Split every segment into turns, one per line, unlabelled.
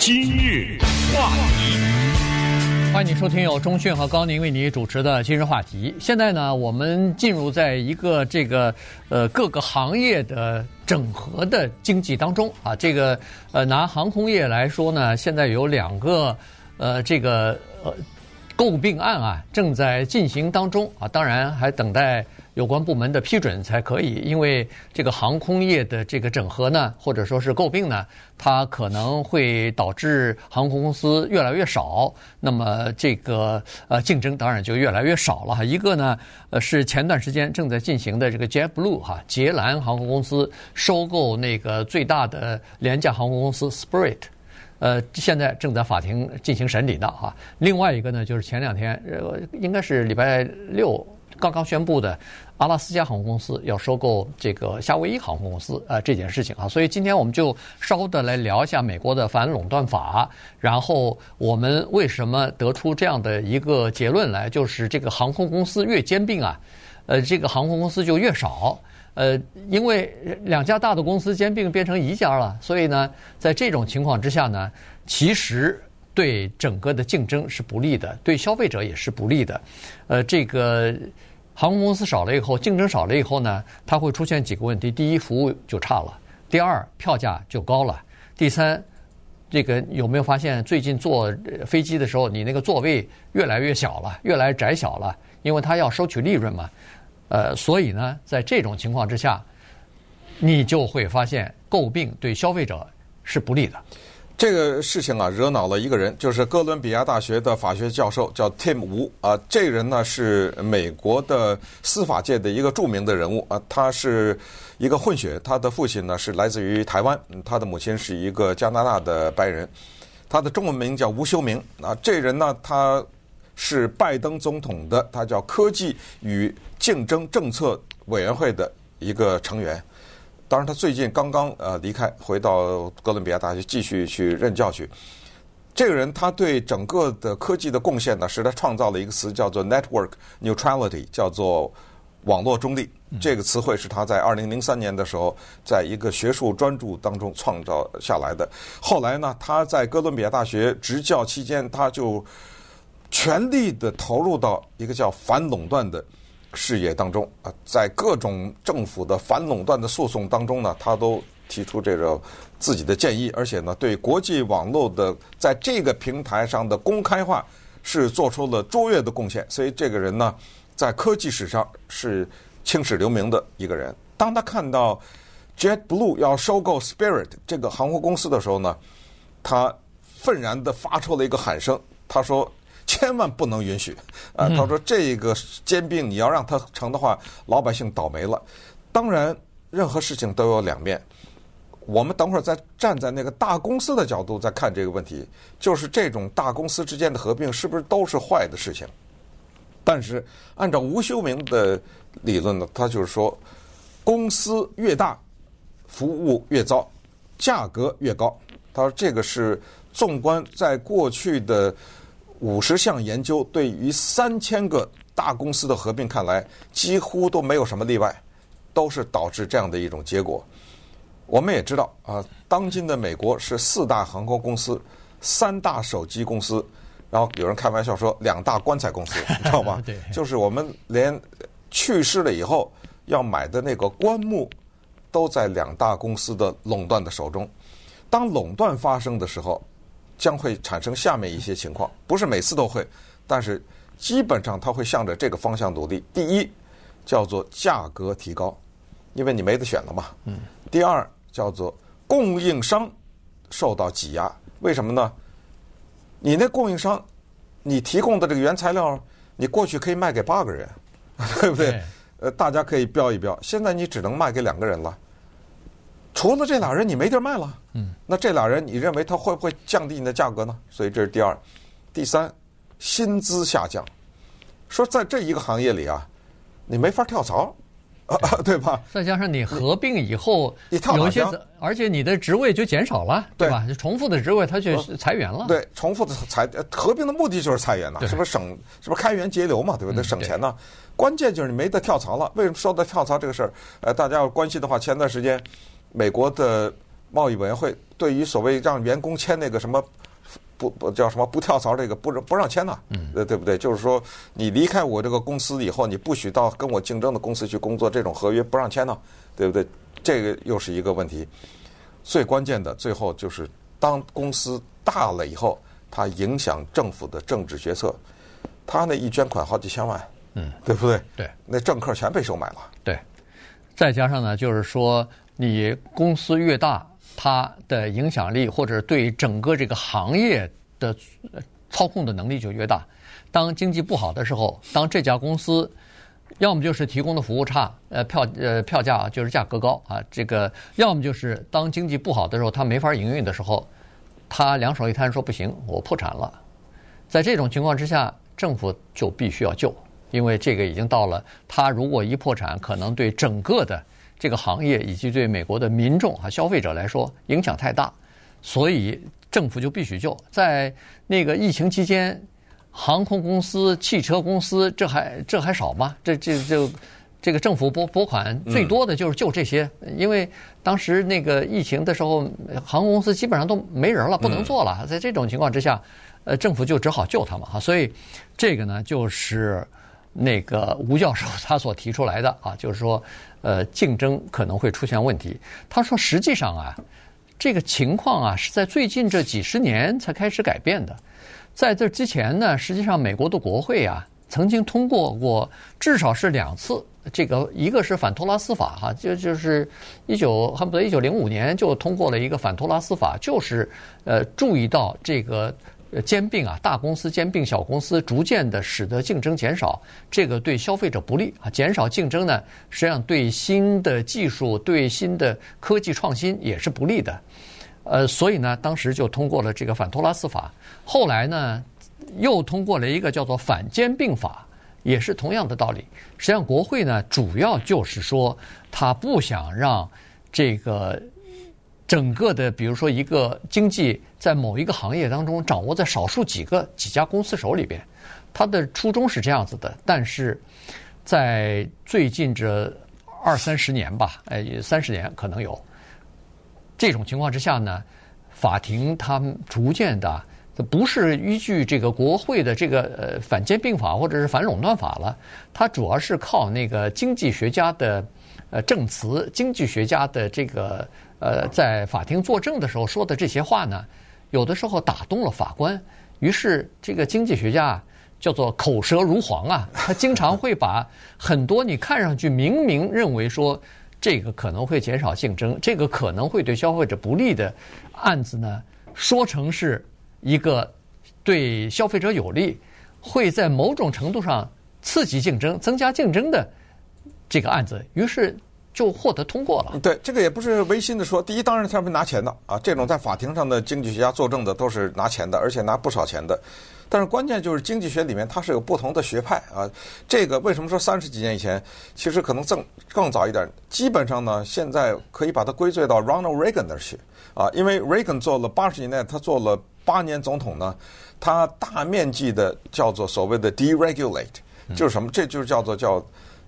今日话题，
欢迎你收听由钟讯和高宁为你主持的今日话题。现在呢，我们进入在一个这个呃各个行业的整合的经济当中啊。这个呃拿航空业来说呢，现在有两个呃这个呃购并案啊正在进行当中啊，当然还等待。有关部门的批准才可以，因为这个航空业的这个整合呢，或者说是购并呢，它可能会导致航空公司越来越少，那么这个呃竞争当然就越来越少了哈。一个呢，呃是前段时间正在进行的这个 JetBlue 哈，捷蓝航空公司收购那个最大的廉价航空公司 Spirit，呃现在正在法庭进行审理呢哈。另外一个呢，就是前两天呃应该是礼拜六。刚刚宣布的阿拉斯加航空公司要收购这个夏威夷航空公司，呃，这件事情啊，所以今天我们就稍的来聊一下美国的反垄断法，然后我们为什么得出这样的一个结论来，就是这个航空公司越兼并啊，呃，这个航空公司就越少，呃，因为两家大的公司兼并变成一家了，所以呢，在这种情况之下呢，其实对整个的竞争是不利的，对消费者也是不利的，呃，这个。航空公司少了以后，竞争少了以后呢，它会出现几个问题：第一，服务就差了；第二，票价就高了；第三，这个有没有发现最近坐飞机的时候，你那个座位越来越小了，越来越窄小了？因为它要收取利润嘛。呃，所以呢，在这种情况之下，你就会发现诟病对消费者是不利的。
这个事情啊，惹恼了一个人，就是哥伦比亚大学的法学教授，叫 Tim Wu 啊。这人呢是美国的司法界的一个著名的人物啊。他是一个混血，他的父亲呢是来自于台湾，他的母亲是一个加拿大的白人。他的中文名叫吴修明啊。这人呢，他是拜登总统的，他叫科技与竞争政策委员会的一个成员。当然，他最近刚刚呃离开，回到哥伦比亚大学继续去任教去。这个人他对整个的科技的贡献呢，使他创造了一个词叫做 “network neutrality”，叫做网络中立。这个词汇是他在二零零三年的时候，在一个学术专著当中创造下来的。后来呢，他在哥伦比亚大学执教期间，他就全力的投入到一个叫反垄断的。事业当中啊，在各种政府的反垄断的诉讼当中呢，他都提出这个自己的建议，而且呢，对国际网络的在这个平台上的公开化是做出了卓越的贡献。所以这个人呢，在科技史上是青史留名的一个人。当他看到 JetBlue 要收购 Spirit 这个航空公司的时候呢，他愤然地发出了一个喊声，他说。千万不能允许，啊，他说这个兼并你要让它成的话，老百姓倒霉了。当然，任何事情都有两面。我们等会儿再站在那个大公司的角度再看这个问题，就是这种大公司之间的合并是不是都是坏的事情？但是按照吴修明的理论呢，他就是说，公司越大，服务越糟，价格越高。他说这个是纵观在过去的。五十项研究对于三千个大公司的合并看来，几乎都没有什么例外，都是导致这样的一种结果。我们也知道啊，当今的美国是四大航空公司、三大手机公司，然后有人开玩笑说两大棺材公司，你知道吗？
对，
就是我们连去世了以后要买的那个棺木，都在两大公司的垄断的手中。当垄断发生的时候，将会产生下面一些情况，不是每次都会，但是基本上它会向着这个方向努力。第一，叫做价格提高，因为你没得选了嘛。嗯。第二，叫做供应商受到挤压，为什么呢？你那供应商，你提供的这个原材料，你过去可以卖给八个人，对不对？呃，大家可以标一标，现在你只能卖给两个人了。除了这俩人，你没地儿卖了。嗯，那这俩人，你认为他会不会降低你的价格呢？所以这是第二，第三，薪资下降。说在这一个行业里啊，你没法跳槽，啊，对吧？
再加上你合并以后，
你跳哪家？
而且你的职位就减少了，对吧？重复的职位，他就裁员了。
对，重复的裁，合并的目的就是裁员呐，是不是省？是不是开源节流嘛？对不对？省钱呢？关键就是你没得跳槽了。为什么说到跳槽这个事儿？呃，大家要关心的话，前段时间。美国的贸易委员会对于所谓让员工签那个什么不不叫什么不跳槽这个不不让签呐，嗯，对不对？就是说你离开我这个公司以后，你不许到跟我竞争的公司去工作，这种合约不让签呢，对不对？这个又是一个问题。最关键的最后就是，当公司大了以后，它影响政府的政治决策。他那一捐款好几千万，嗯，对不对？
对，
那政客全被收买了。
对，再加上呢，就是说你公司越大，它的影响力或者对整个这个行业的操控的能力就越大。当经济不好的时候，当这家公司要么就是提供的服务差，呃，票呃票价就是价格高啊，这个要么就是当经济不好的时候，它没法营运的时候，他两手一摊说不行，我破产了。在这种情况之下。政府就必须要救，因为这个已经到了，他如果一破产，可能对整个的这个行业以及对美国的民众和消费者来说影响太大，所以政府就必须救。在那个疫情期间，航空公司、汽车公司，这还这还少吗？这这这这个政府拨拨款最多的就是救这些，因为当时那个疫情的时候，航空公司基本上都没人了，不能做了。在这种情况之下。呃，政府就只好救他们哈，所以这个呢，就是那个吴教授他所提出来的啊，就是说，呃，竞争可能会出现问题。他说，实际上啊，这个情况啊，是在最近这几十年才开始改变的。在这之前呢，实际上美国的国会啊，曾经通过过至少是两次，这个一个是反托拉斯法哈，就就是一九恨不得一九零五年就通过了一个反托拉斯法，就是呃注意到这个。呃，兼并啊，大公司兼并小公司，逐渐的使得竞争减少，这个对消费者不利啊。减少竞争呢，实际上对新的技术、对新的科技创新也是不利的。呃，所以呢，当时就通过了这个反托拉斯法。后来呢，又通过了一个叫做反兼并法，也是同样的道理。实际上，国会呢，主要就是说，他不想让这个。整个的，比如说一个经济在某一个行业当中掌握在少数几个几家公司手里边，它的初衷是这样子的。但是在最近这二三十年吧，哎，三十年可能有这种情况之下呢，法庭他们逐渐的不是依据这个国会的这个呃反兼并法或者是反垄断法了，它主要是靠那个经济学家的呃证词，经济学家的这个。呃，在法庭作证的时候说的这些话呢，有的时候打动了法官，于是这个经济学家叫做口舌如簧啊，他经常会把很多你看上去明明认为说这个可能会减少竞争，这个可能会对消费者不利的案子呢，说成是一个对消费者有利，会在某种程度上刺激竞争、增加竞争的这个案子，于是。就获得通过了。
对，这个也不是违心的说。第一，当然他们拿钱的啊，这种在法庭上的经济学家作证的都是拿钱的，而且拿不少钱的。但是关键就是经济学里面它是有不同的学派啊。这个为什么说三十几年以前，其实可能更更早一点。基本上呢，现在可以把它归罪到 Ronald Reagan 那儿去啊，因为 Reagan 做了八十年代，他做了八年总统呢，他大面积的叫做所谓的 deregulate，就是什么？这就是叫做叫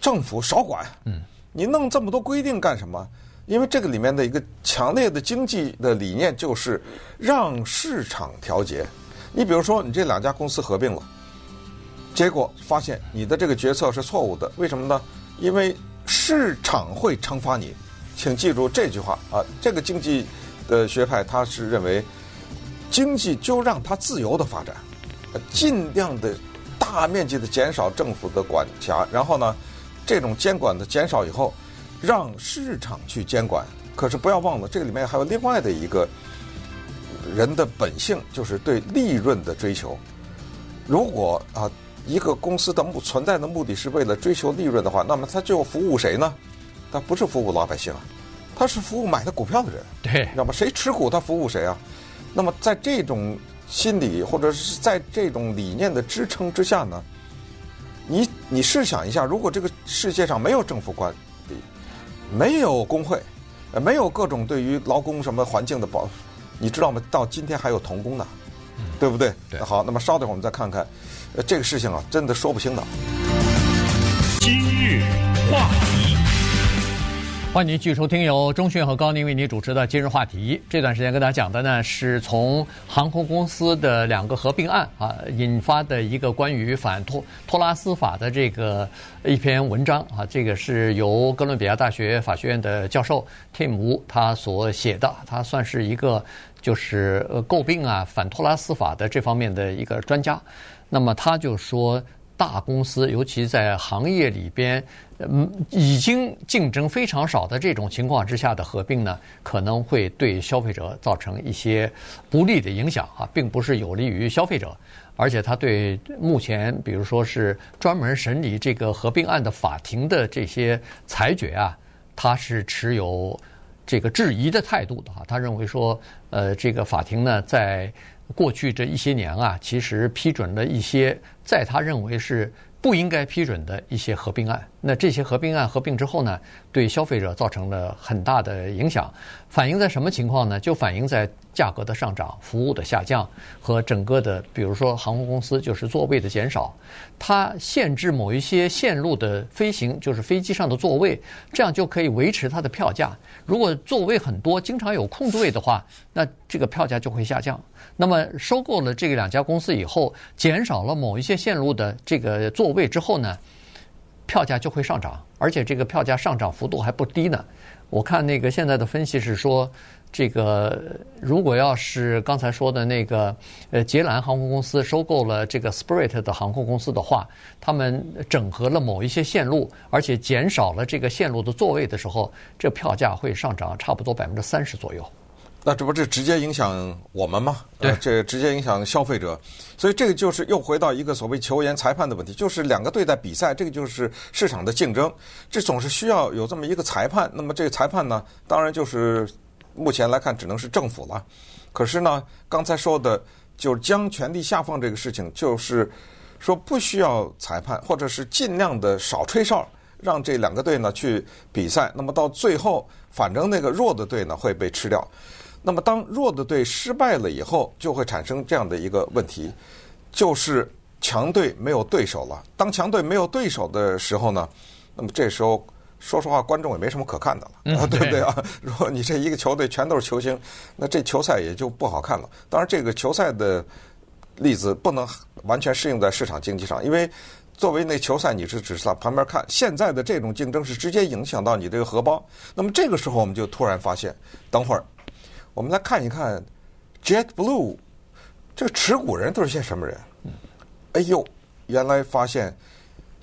政府少管。嗯。你弄这么多规定干什么？因为这个里面的一个强烈的经济的理念就是让市场调节。你比如说，你这两家公司合并了，结果发现你的这个决策是错误的，为什么呢？因为市场会惩罚你。请记住这句话啊！这个经济的学派他是认为，经济就让它自由的发展，尽量的大面积的减少政府的管辖，然后呢，这种监管的减少以后，让市场去监管。可是不要忘了，这个里面还有另外的一个人的本性，就是对利润的追求。如果啊，一个公司的目存在的目的是为了追求利润的话，那么他就服务谁呢？它不是服务老百姓啊，它是服务买的股票的人。
对，
那么谁持股，它服务谁啊？那么在这种心理或者是在这种理念的支撑之下呢？你你试想一下，如果这个世界上没有政府管理，没有工会，呃，没有各种对于劳工什么环境的保，你知道吗？到今天还有童工呢，对不对？
对。
好，那么稍等会儿我们再看看，呃，这个事情啊，真的说不清的。
今日话题，
欢迎继续收听由中讯和高宁为您主持的今日话题。这段时间跟大家讲的呢，是从航空公司的两个合并案啊引发的一个关于反托托拉斯法的这个一篇文章啊。这个是由哥伦比亚大学法学院的教授 Tim 他所写的，他算是一个就是呃诟病啊反托拉斯法的这方面的一个专家。那么他就说。大公司，尤其在行业里边，嗯，已经竞争非常少的这种情况之下的合并呢，可能会对消费者造成一些不利的影响啊，并不是有利于消费者，而且他对目前，比如说是专门审理这个合并案的法庭的这些裁决啊，他是持有这个质疑的态度的哈，他认为说，呃，这个法庭呢，在过去这一些年啊，其实批准了一些在他认为是不应该批准的一些合并案。那这些合并案合并之后呢，对消费者造成了很大的影响。反映在什么情况呢？就反映在价格的上涨、服务的下降和整个的，比如说航空公司就是座位的减少，它限制某一些线路的飞行，就是飞机上的座位，这样就可以维持它的票价。如果座位很多，经常有空座位的话，那这个票价就会下降。那么收购了这个两家公司以后，减少了某一些线路的这个座位之后呢，票价就会上涨，而且这个票价上涨幅度还不低呢。我看那个现在的分析是说，这个如果要是刚才说的那个呃捷兰航空公司收购了这个 Spirit 的航空公司的话，他们整合了某一些线路，而且减少了这个线路的座位的时候，这票价会上涨差不多百分之三十左右。
那这不是直接影响我们吗？
对，
呃，这直接影响消费者，所以这个就是又回到一个所谓球员裁判的问题，就是两个队在比赛，这个就是市场的竞争，这总是需要有这么一个裁判。那么这个裁判呢，当然就是目前来看只能是政府了。可是呢，刚才说的就是将权力下放这个事情，就是说不需要裁判，或者是尽量的少吹哨，让这两个队呢去比赛。那么到最后，反正那个弱的队呢会被吃掉。那么，当弱的队失败了以后，就会产生这样的一个问题，就是强队没有对手了。当强队没有对手的时候呢，那么这时候说实话，观众也没什么可看的了，
嗯、
对不对啊？如果你这一个球队全都是球星，那这球赛也就不好看了。当然，这个球赛的例子不能完全适用在市场经济上，因为作为那球赛，你是只是在旁边看。现在的这种竞争是直接影响到你这个荷包。那么这个时候，我们就突然发现，等会儿。我们来看一看，JetBlue 这个持股人都是些什么人？哎呦，原来发现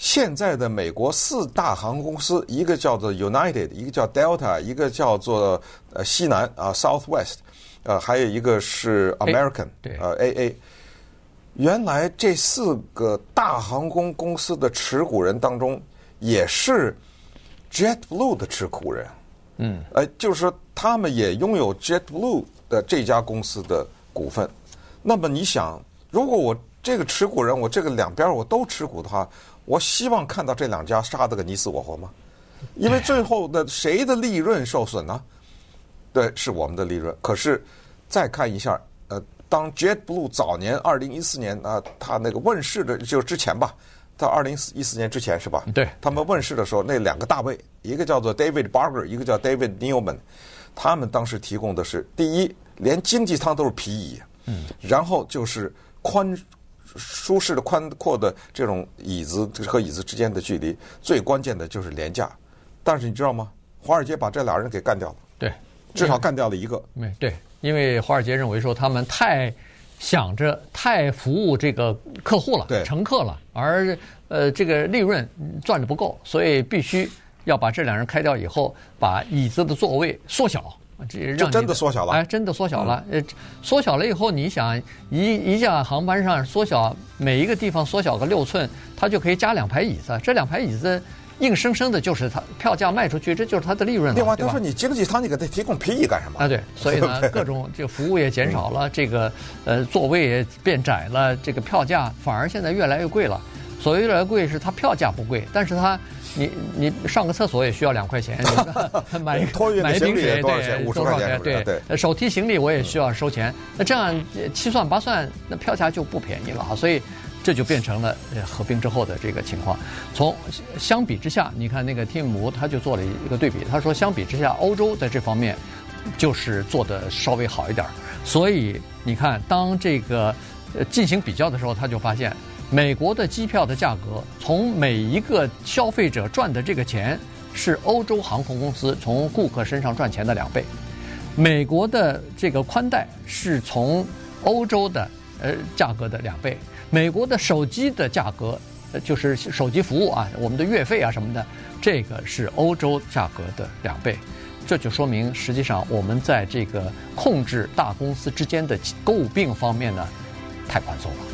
现在的美国四大航空公司，一个叫做 United，一个叫 Delta，一个叫做呃西南啊 Southwest，呃还有一个是 American，呃 AA。原来这四个大航空公司的持股人当中，也是 JetBlue 的持股人。嗯，呃，就是说，他们也拥有 JetBlue 的这家公司的股份。那么你想，如果我这个持股人，我这个两边我都持股的话，我希望看到这两家杀得个你死我活吗？因为最后的谁的利润受损呢？对，是我们的利润。可是再看一下，呃，当 JetBlue 早年二零一四年啊，它那个问世的就是之前吧。到二零一四年之前是吧？
对，
他们问世的时候，那两个大卫，一个叫做 David Barger，一个叫 David Neeleman，他们当时提供的是第一，连经济舱都是皮椅，嗯，然后就是宽舒适的宽阔的这种椅子和椅子之间的距离，最关键的就是廉价。但是你知道吗？华尔街把这俩人给干掉了，
对，
至少干掉了一个。
没对，因为华尔街认为说他们太。想着太服务这个客户了，
对
乘客了，而呃这个利润赚的不够，所以必须要把这两人开掉以后，把椅子的座位缩小，这让
就真的缩小了，
哎，真的缩小了，呃，缩小了以后，你想一一架航班上缩小每一个地方缩小个六寸，它就可以加两排椅子，这两排椅子。硬生生的就是它票价卖出去，这就是它的利润了。
另外，他说你经济舱你给他提供皮椅干什么？
啊，对，所以呢，各种这个服务也减少了，这个呃座位也变窄了，这个票价反而现在越来越贵了。所谓越来越贵，是它票价不贵，但是它你你上个厕所也需要两块钱，买一个买一瓶水多少钱？五十块钱，对对。手提行李我也需要收钱，那这样七算八算，那票价就不便宜了哈。所以。这就变成了合并之后的这个情况。从相比之下，你看那个 Tim 他就做了一个对比，他说相比之下，欧洲在这方面就是做的稍微好一点。所以你看，当这个进行比较的时候，他就发现美国的机票的价格，从每一个消费者赚的这个钱，是欧洲航空公司从顾客身上赚钱的两倍。美国的这个宽带是从欧洲的呃价格的两倍，美国的手机的价格，呃就是手机服务啊，我们的月费啊什么的，这个是欧洲价格的两倍，这就说明实际上我们在这个控制大公司之间的诟病方面呢，太宽松了。